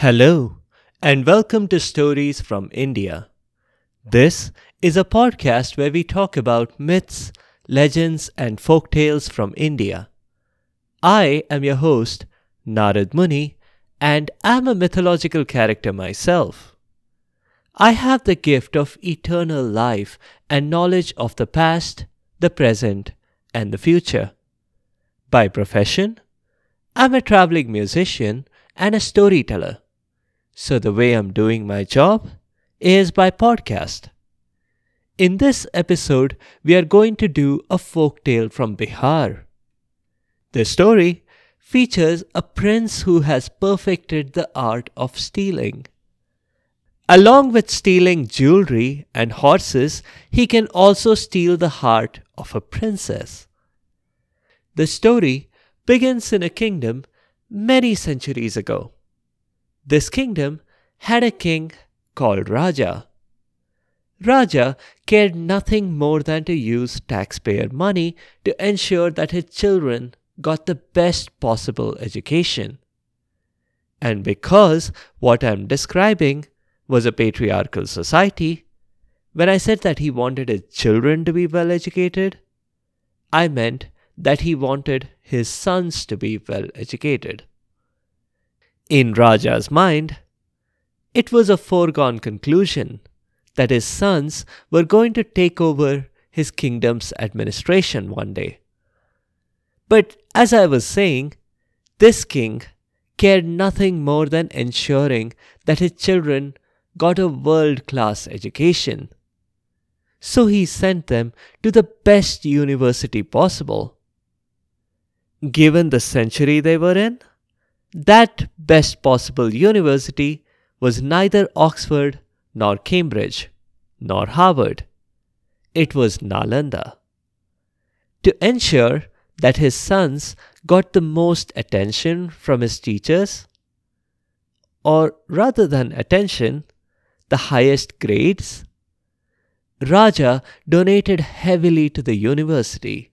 Hello, and welcome to Stories from India. This is a podcast where we talk about myths, legends, and folk tales from India. I am your host, Narad Muni, and am a mythological character myself. I have the gift of eternal life and knowledge of the past, the present, and the future. By profession, I'm a traveling musician and a storyteller. So, the way I'm doing my job is by podcast. In this episode, we are going to do a folk tale from Bihar. The story features a prince who has perfected the art of stealing. Along with stealing jewelry and horses, he can also steal the heart of a princess. The story begins in a kingdom many centuries ago. This kingdom had a king called Raja. Raja cared nothing more than to use taxpayer money to ensure that his children got the best possible education. And because what I'm describing was a patriarchal society, when I said that he wanted his children to be well educated, I meant that he wanted his sons to be well educated. In Raja's mind, it was a foregone conclusion that his sons were going to take over his kingdom's administration one day. But as I was saying, this king cared nothing more than ensuring that his children got a world class education. So he sent them to the best university possible. Given the century they were in, that best possible university was neither Oxford nor Cambridge nor Harvard. It was Nalanda. To ensure that his sons got the most attention from his teachers, or rather than attention, the highest grades, Raja donated heavily to the university.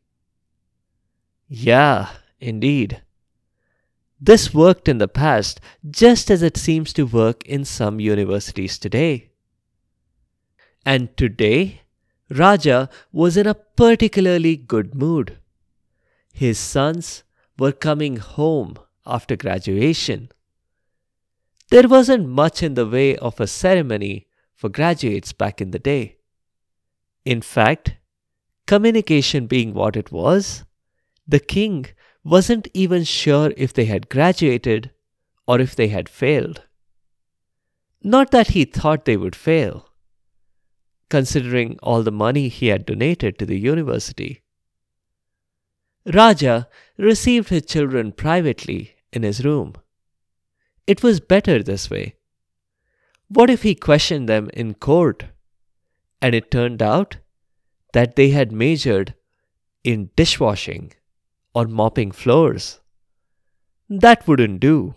Yeah, indeed. This worked in the past just as it seems to work in some universities today. And today, Raja was in a particularly good mood. His sons were coming home after graduation. There wasn't much in the way of a ceremony for graduates back in the day. In fact, communication being what it was, the king wasn't even sure if they had graduated or if they had failed. Not that he thought they would fail, considering all the money he had donated to the university. Raja received his children privately in his room. It was better this way. What if he questioned them in court and it turned out that they had majored in dishwashing or mopping floors. That wouldn't do.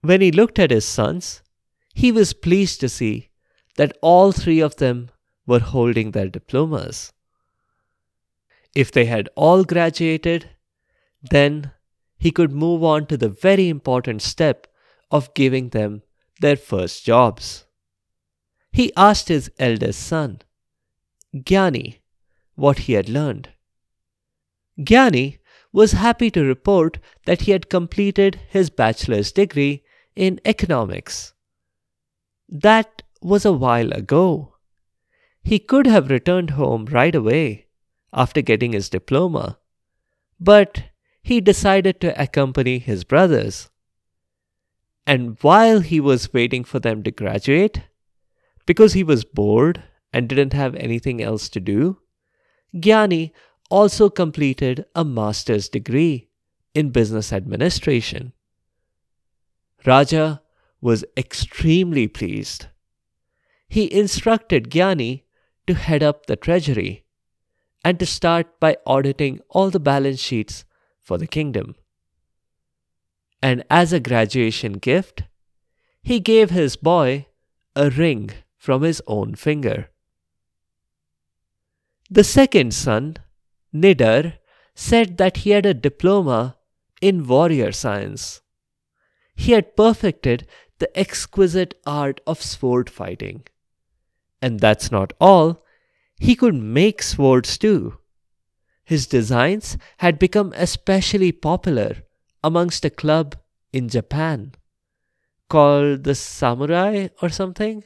When he looked at his sons, he was pleased to see that all three of them were holding their diplomas. If they had all graduated, then he could move on to the very important step of giving them their first jobs. He asked his eldest son, Gyani, what he had learned. Gyani was happy to report that he had completed his bachelor's degree in economics. That was a while ago. He could have returned home right away after getting his diploma, but he decided to accompany his brothers. And while he was waiting for them to graduate, because he was bored and didn't have anything else to do, Gyani also completed a master's degree in business administration. Raja was extremely pleased. He instructed Gyani to head up the treasury and to start by auditing all the balance sheets for the kingdom. And as a graduation gift, he gave his boy a ring from his own finger. The second son Nidar said that he had a diploma in warrior science. he had perfected the exquisite art of sword fighting. And that's not all, he could make swords too. His designs had become especially popular amongst a club in Japan called the Samurai or something.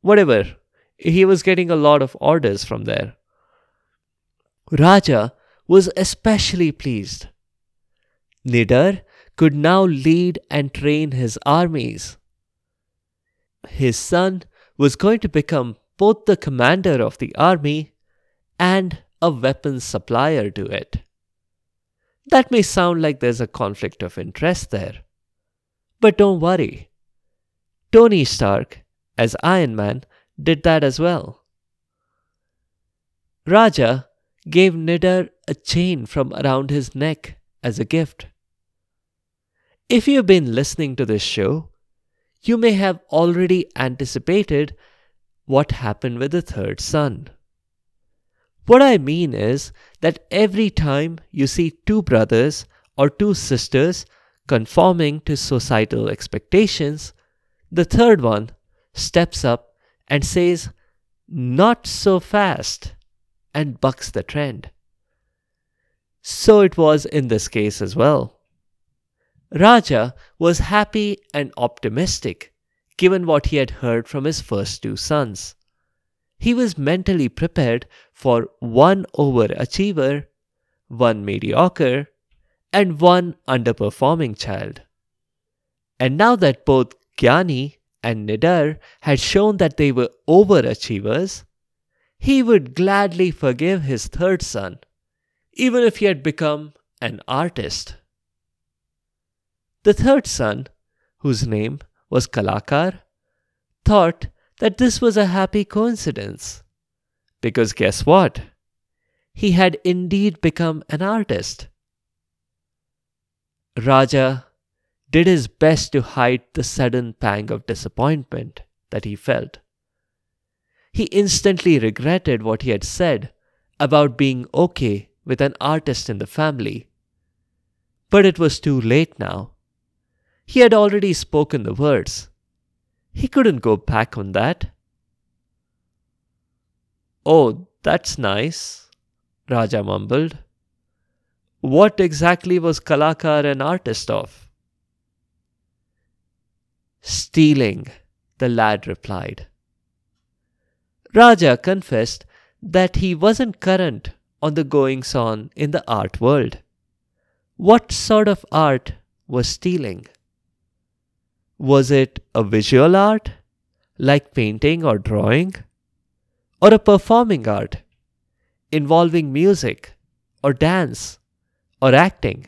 Whatever, he was getting a lot of orders from there. Raja was especially pleased. Nidar could now lead and train his armies. His son was going to become both the commander of the army and a weapons supplier to it. That may sound like there's a conflict of interest there. But don't worry. Tony Stark, as Iron Man, did that as well. Raja gave Nidar a chain from around his neck as a gift. If you've been listening to this show, you may have already anticipated what happened with the third son. What I mean is that every time you see two brothers or two sisters conforming to societal expectations, the third one steps up and says, Not so fast, and bucks the trend. So it was in this case as well. Raja was happy and optimistic given what he had heard from his first two sons. He was mentally prepared for one overachiever, one mediocre, and one underperforming child. And now that both Gyani and Nidar had shown that they were overachievers, he would gladly forgive his third son, even if he had become an artist. The third son, whose name was Kalakar, thought that this was a happy coincidence. Because guess what? He had indeed become an artist. Raja did his best to hide the sudden pang of disappointment that he felt. He instantly regretted what he had said about being okay with an artist in the family. But it was too late now. He had already spoken the words. He couldn't go back on that. Oh, that's nice, Raja mumbled. What exactly was Kalakar an artist of? Stealing, the lad replied. Raja confessed that he wasn't current on the goings on in the art world. What sort of art was stealing? Was it a visual art, like painting or drawing? Or a performing art, involving music or dance or acting?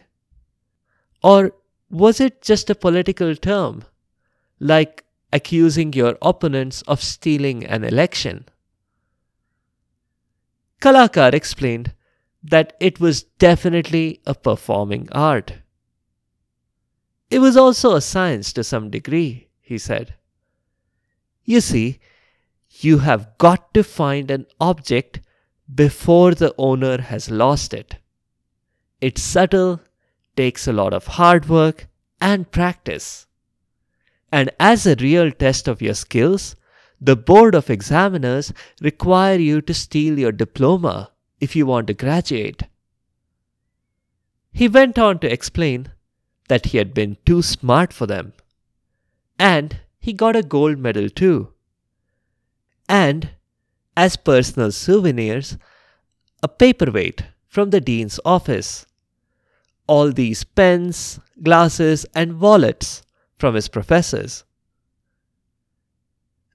Or was it just a political term, like accusing your opponents of stealing an election? Kalakar explained that it was definitely a performing art. It was also a science to some degree, he said. You see, you have got to find an object before the owner has lost it. It's subtle, takes a lot of hard work and practice. And as a real test of your skills, the board of examiners require you to steal your diploma if you want to graduate. He went on to explain that he had been too smart for them. And he got a gold medal too. And, as personal souvenirs, a paperweight from the dean's office. All these pens, glasses, and wallets from his professors.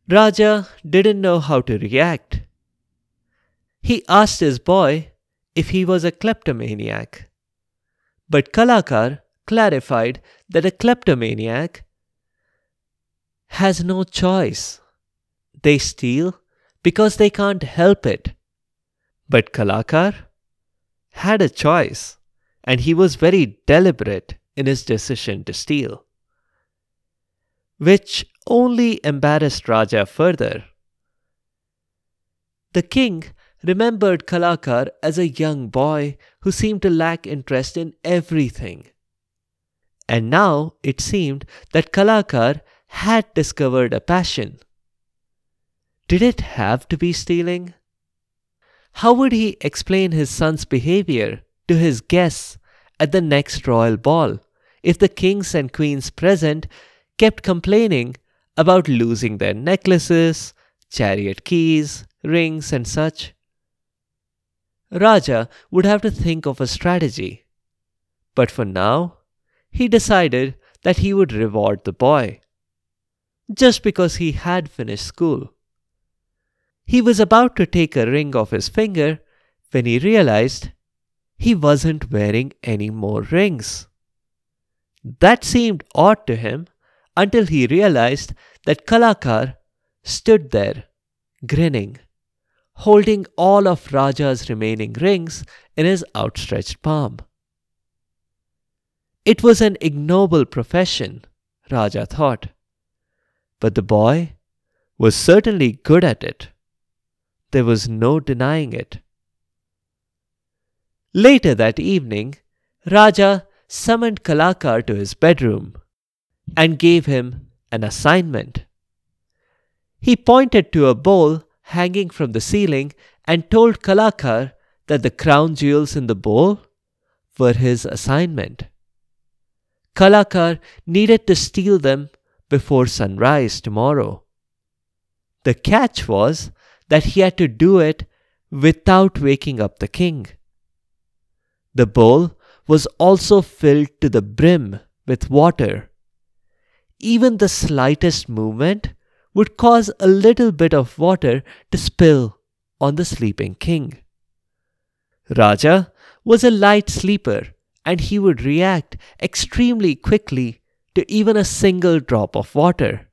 Raja didn't know how to react. He asked his boy if he was a kleptomaniac. But Kalakar clarified that a kleptomaniac has no choice. They steal because they can't help it. But Kalakar had a choice, and he was very deliberate in his decision to steal, which only embarrassed Raja further. The king remembered Kalakar as a young boy who seemed to lack interest in everything and now it seemed that Kalakar had discovered a passion. Did it have to be stealing? How would he explain his son's behavior to his guests at the next royal ball if the kings and queens present kept complaining about losing their necklaces, chariot keys, rings, and such? Raja would have to think of a strategy. But for now, he decided that he would reward the boy. Just because he had finished school. He was about to take a ring off his finger when he realized he wasn't wearing any more rings. That seemed odd to him until he realized that Kalakar stood there, grinning, holding all of Raja's remaining rings in his outstretched palm. It was an ignoble profession, Raja thought, but the boy was certainly good at it. There was no denying it. Later that evening, Raja summoned Kalakar to his bedroom and gave him an assignment. He pointed to a bowl hanging from the ceiling and told Kalakar that the crown jewels in the bowl were his assignment. Kalakar needed to steal them before sunrise tomorrow. The catch was that he had to do it without waking up the king. The bowl was also filled to the brim with water. Even the slightest movement would cause a little bit of water to spill on the sleeping king. Raja was a light sleeper and he would react extremely quickly to even a single drop of water.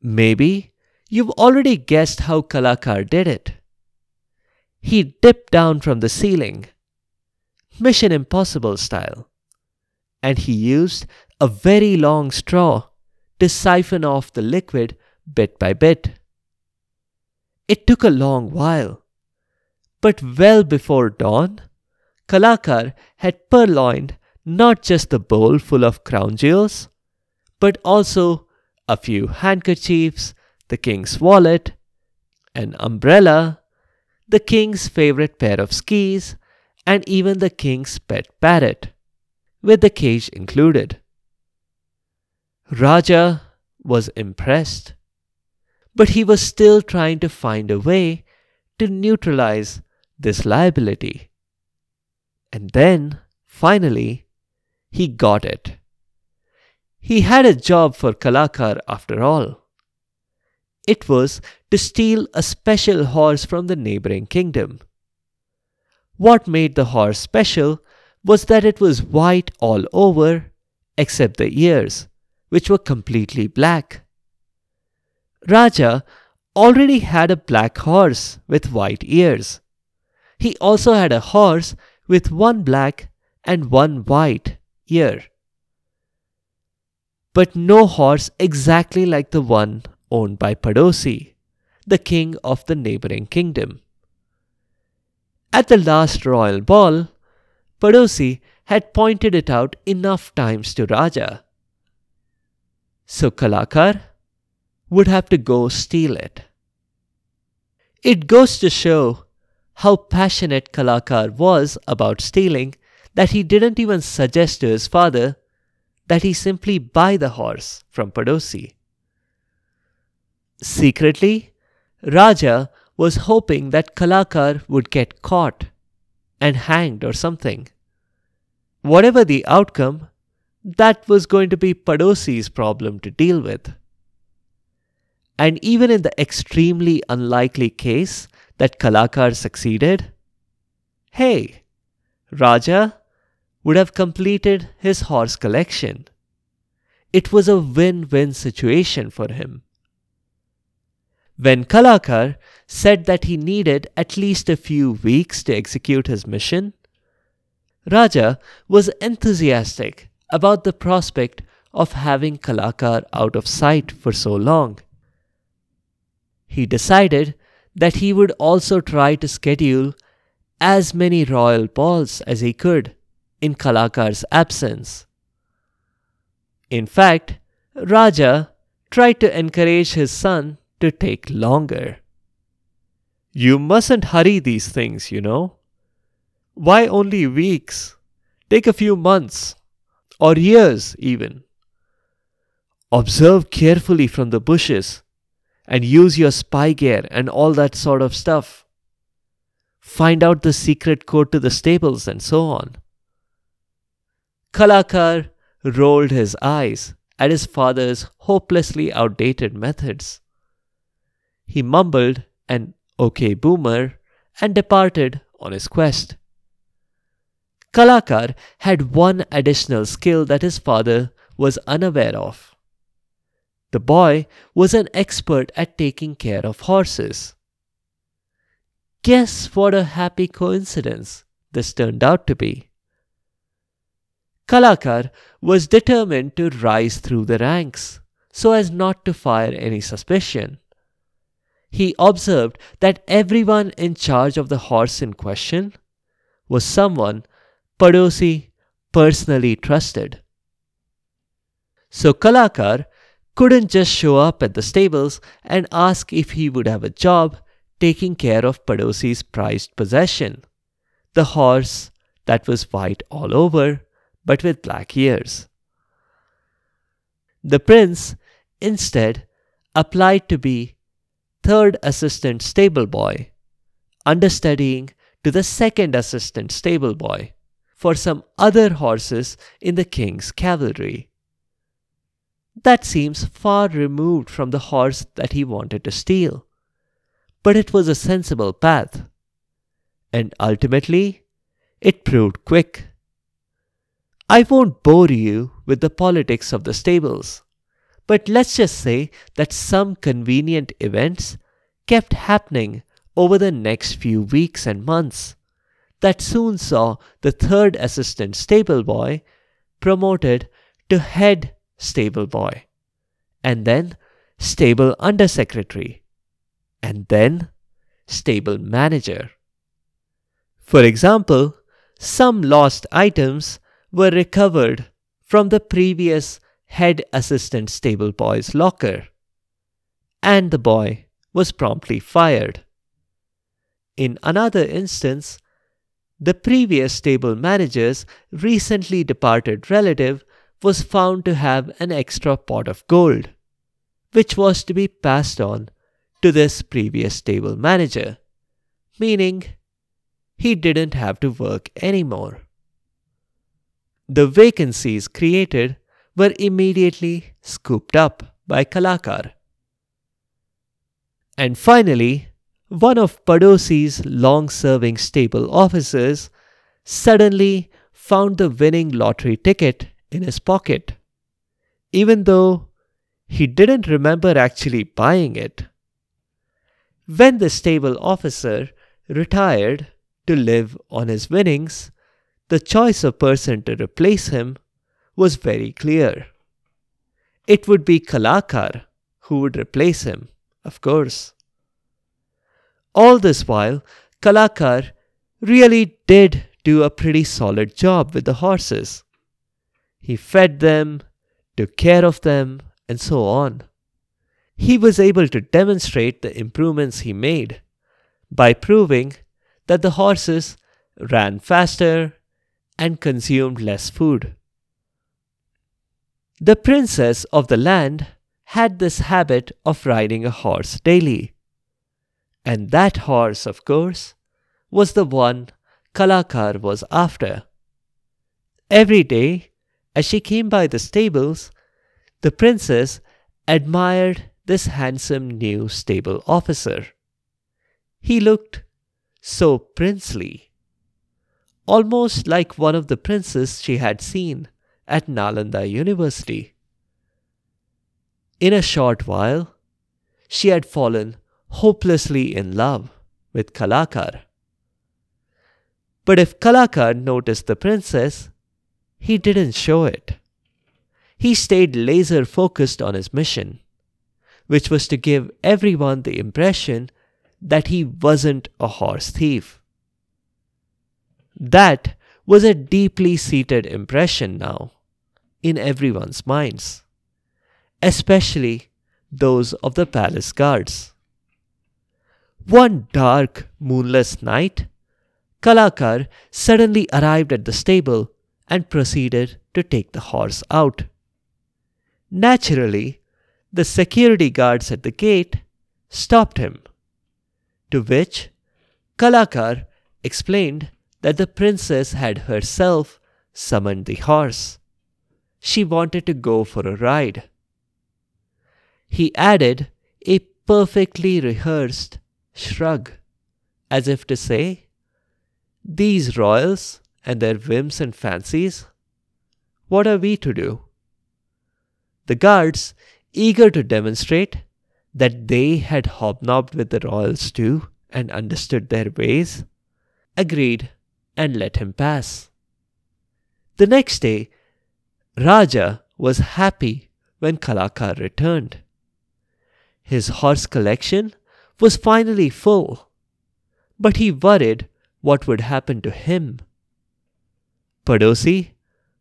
Maybe You've already guessed how Kalakar did it. He dipped down from the ceiling, Mission Impossible style, and he used a very long straw to siphon off the liquid bit by bit. It took a long while, but well before dawn, Kalakar had purloined not just the bowl full of crown jewels, but also a few handkerchiefs, the king's wallet, an umbrella, the king's favorite pair of skis, and even the king's pet parrot, with the cage included. Raja was impressed, but he was still trying to find a way to neutralize this liability. And then, finally, he got it. He had a job for Kalakar after all. It was to steal a special horse from the neighboring kingdom. What made the horse special was that it was white all over except the ears, which were completely black. Raja already had a black horse with white ears. He also had a horse with one black and one white ear. But no horse exactly like the one owned by Padosi, the king of the neighboring kingdom. At the last royal ball, Padosi had pointed it out enough times to Raja. So Kalakar would have to go steal it. It goes to show how passionate Kalakar was about stealing that he didn't even suggest to his father that he simply buy the horse from Padosi. Secretly, Raja was hoping that Kalakar would get caught and hanged or something. Whatever the outcome, that was going to be Padosi's problem to deal with. And even in the extremely unlikely case that Kalakar succeeded, hey, Raja would have completed his horse collection. It was a win win situation for him. When Kalakar said that he needed at least a few weeks to execute his mission, Raja was enthusiastic about the prospect of having Kalakar out of sight for so long. He decided that he would also try to schedule as many royal balls as he could in Kalakar's absence. In fact, Raja tried to encourage his son to take longer. You mustn't hurry these things, you know. Why only weeks? Take a few months, or years even. Observe carefully from the bushes and use your spy gear and all that sort of stuff. Find out the secret code to the stables and so on. Kalakar rolled his eyes at his father's hopelessly outdated methods. He mumbled an okay boomer and departed on his quest. Kalakar had one additional skill that his father was unaware of. The boy was an expert at taking care of horses. Guess what a happy coincidence this turned out to be. Kalakar was determined to rise through the ranks so as not to fire any suspicion. He observed that everyone in charge of the horse in question was someone Padosi personally trusted. So Kalakar couldn't just show up at the stables and ask if he would have a job taking care of Padosi's prized possession, the horse that was white all over but with black ears. The prince instead applied to be third assistant stable boy, understudying to the second assistant stable boy for some other horses in the king's cavalry. That seems far removed from the horse that he wanted to steal, but it was a sensible path, and ultimately it proved quick. I won't bore you with the politics of the stables, but let's just say that some convenient events kept happening over the next few weeks and months that soon saw the third assistant stable boy promoted to head stable boy, and then stable undersecretary, and then stable manager. For example, some lost items were recovered from the previous head assistant stable boy's locker, and the boy was promptly fired. In another instance, the previous stable manager's recently departed relative was found to have an extra pot of gold, which was to be passed on to this previous stable manager, meaning he didn't have to work anymore. The vacancies created were immediately scooped up by Kalakar. And finally, one of Padosi's long serving stable officers suddenly found the winning lottery ticket in his pocket, even though he didn't remember actually buying it. When the stable officer retired to live on his winnings, the choice of person to replace him was very clear. It would be Kalakar who would replace him, of course. All this while, Kalakar really did do a pretty solid job with the horses. He fed them, took care of them, and so on. He was able to demonstrate the improvements he made by proving that the horses ran faster and consumed less food. The princess of the land had this habit of riding a horse daily. And that horse, of course, was the one Kalakar was after. Every day, as she came by the stables, the princess admired this handsome new stable officer. He looked so princely, almost like one of the princes she had seen at Nalanda University. In a short while, she had fallen hopelessly in love with Kalakar. But if Kalakar noticed the princess, he didn't show it. He stayed laser focused on his mission, which was to give everyone the impression that he wasn't a horse thief. That was a deeply seated impression now, in everyone's minds, especially those of the palace guards. One dark, moonless night, Kalakar suddenly arrived at the stable and proceeded to take the horse out. Naturally, the security guards at the gate stopped him, to which Kalakar explained that the princess had herself summoned the horse. She wanted to go for a ride. He added a perfectly rehearsed shrug, as if to say, These royals and their whims and fancies, what are we to do? The guards, eager to demonstrate that they had hobnobbed with the royals too and understood their ways, agreed and let him pass. The next day, Raja was happy when Kalakar returned. His horse collection was finally full, but he worried what would happen to him. Padosi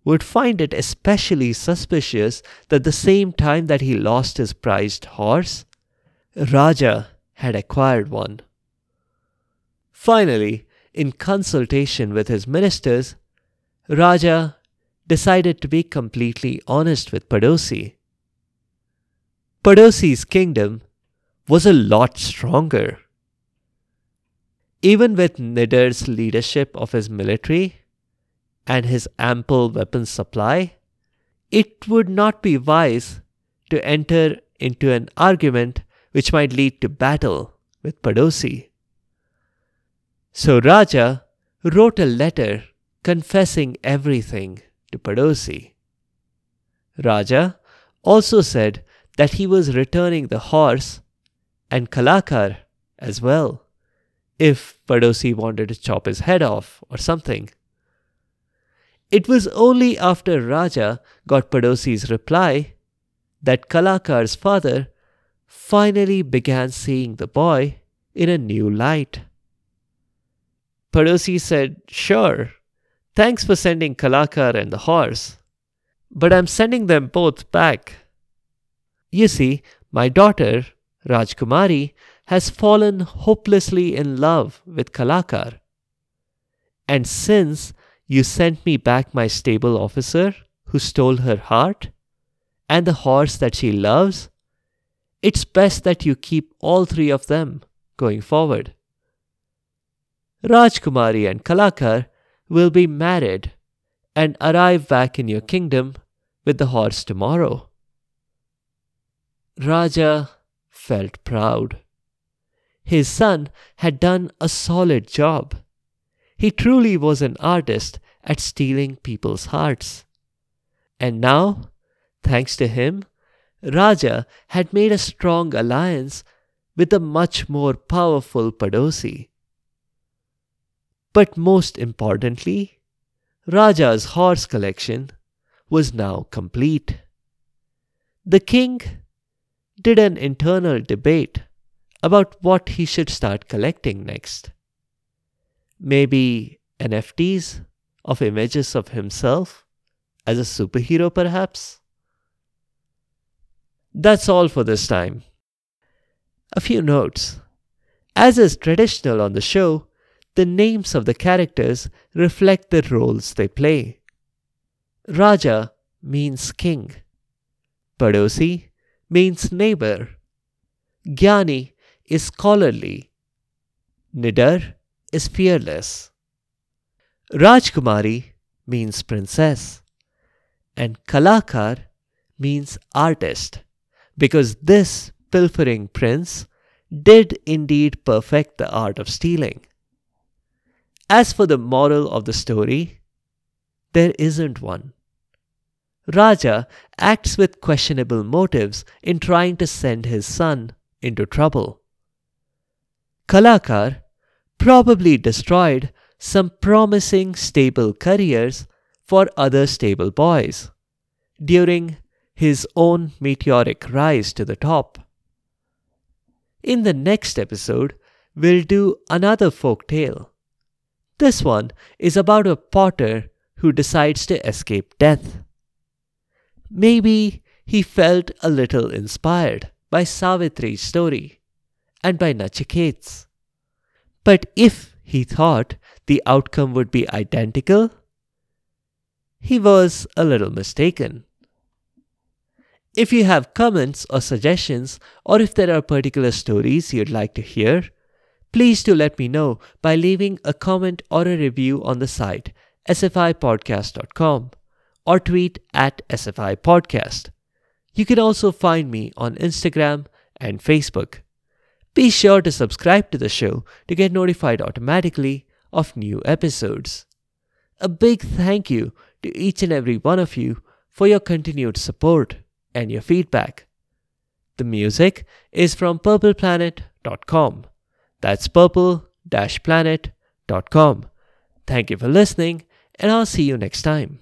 would find it especially suspicious that the same time that he lost his prized horse, Raja had acquired one. Finally, in consultation with his ministers, Raja decided to be completely honest with Padosi. Padosi's kingdom was a lot stronger. Even with Nidar's leadership of his military and his ample weapons supply, it would not be wise to enter into an argument which might lead to battle with Padosi. So Raja wrote a letter confessing everything to Padosi. Raja also said that he was returning the horse and Kalakar as well, if Padosi wanted to chop his head off or something. It was only after Raja got Padosi's reply that Kalakar's father finally began seeing the boy in a new light. Padosi said, Sure, thanks for sending Kalakar and the horse, but I'm sending them both back. You see, my daughter, Rajkumari, has fallen hopelessly in love with Kalakar. And since you sent me back my stable officer who stole her heart and the horse that she loves, it's best that you keep all three of them going forward. Rajkumari and Kalakar will be married and arrive back in your kingdom with the horse tomorrow. Raja felt proud. His son had done a solid job. He truly was an artist at stealing people's hearts. And now, thanks to him, Raja had made a strong alliance with a much more powerful Padosi. But most importantly, Raja's horse collection was now complete. The king did an internal debate about what he should start collecting next. Maybe NFTs of images of himself as a superhero, perhaps? That's all for this time. A few notes. As is traditional on the show, the names of the characters reflect the roles they play. Raja means king. Padosi means neighbor. Gyani is scholarly. Nidar is fearless. Rajkumari means princess. And Kalakar means artist, because this pilfering prince did indeed perfect the art of stealing. As for the moral of the story, there isn't one. Raja acts with questionable motives in trying to send his son into trouble. Kalakar probably destroyed some promising stable careers for other stable boys during his own meteoric rise to the top. In the next episode, we'll do another folk tale. This one is about a potter who decides to escape death. Maybe he felt a little inspired by Savitri's story and by Nachiket's. But if he thought the outcome would be identical, he was a little mistaken. If you have comments or suggestions, or if there are particular stories you'd like to hear, please do let me know by leaving a comment or a review on the site sfipodcast.com or tweet at SFI Podcast. You can also find me on Instagram and Facebook. Be sure to subscribe to the show to get notified automatically of new episodes. A big thank you to each and every one of you for your continued support and your feedback. The music is from purpleplanet.com. That's purple-planet.com. Thank you for listening, and I'll see you next time.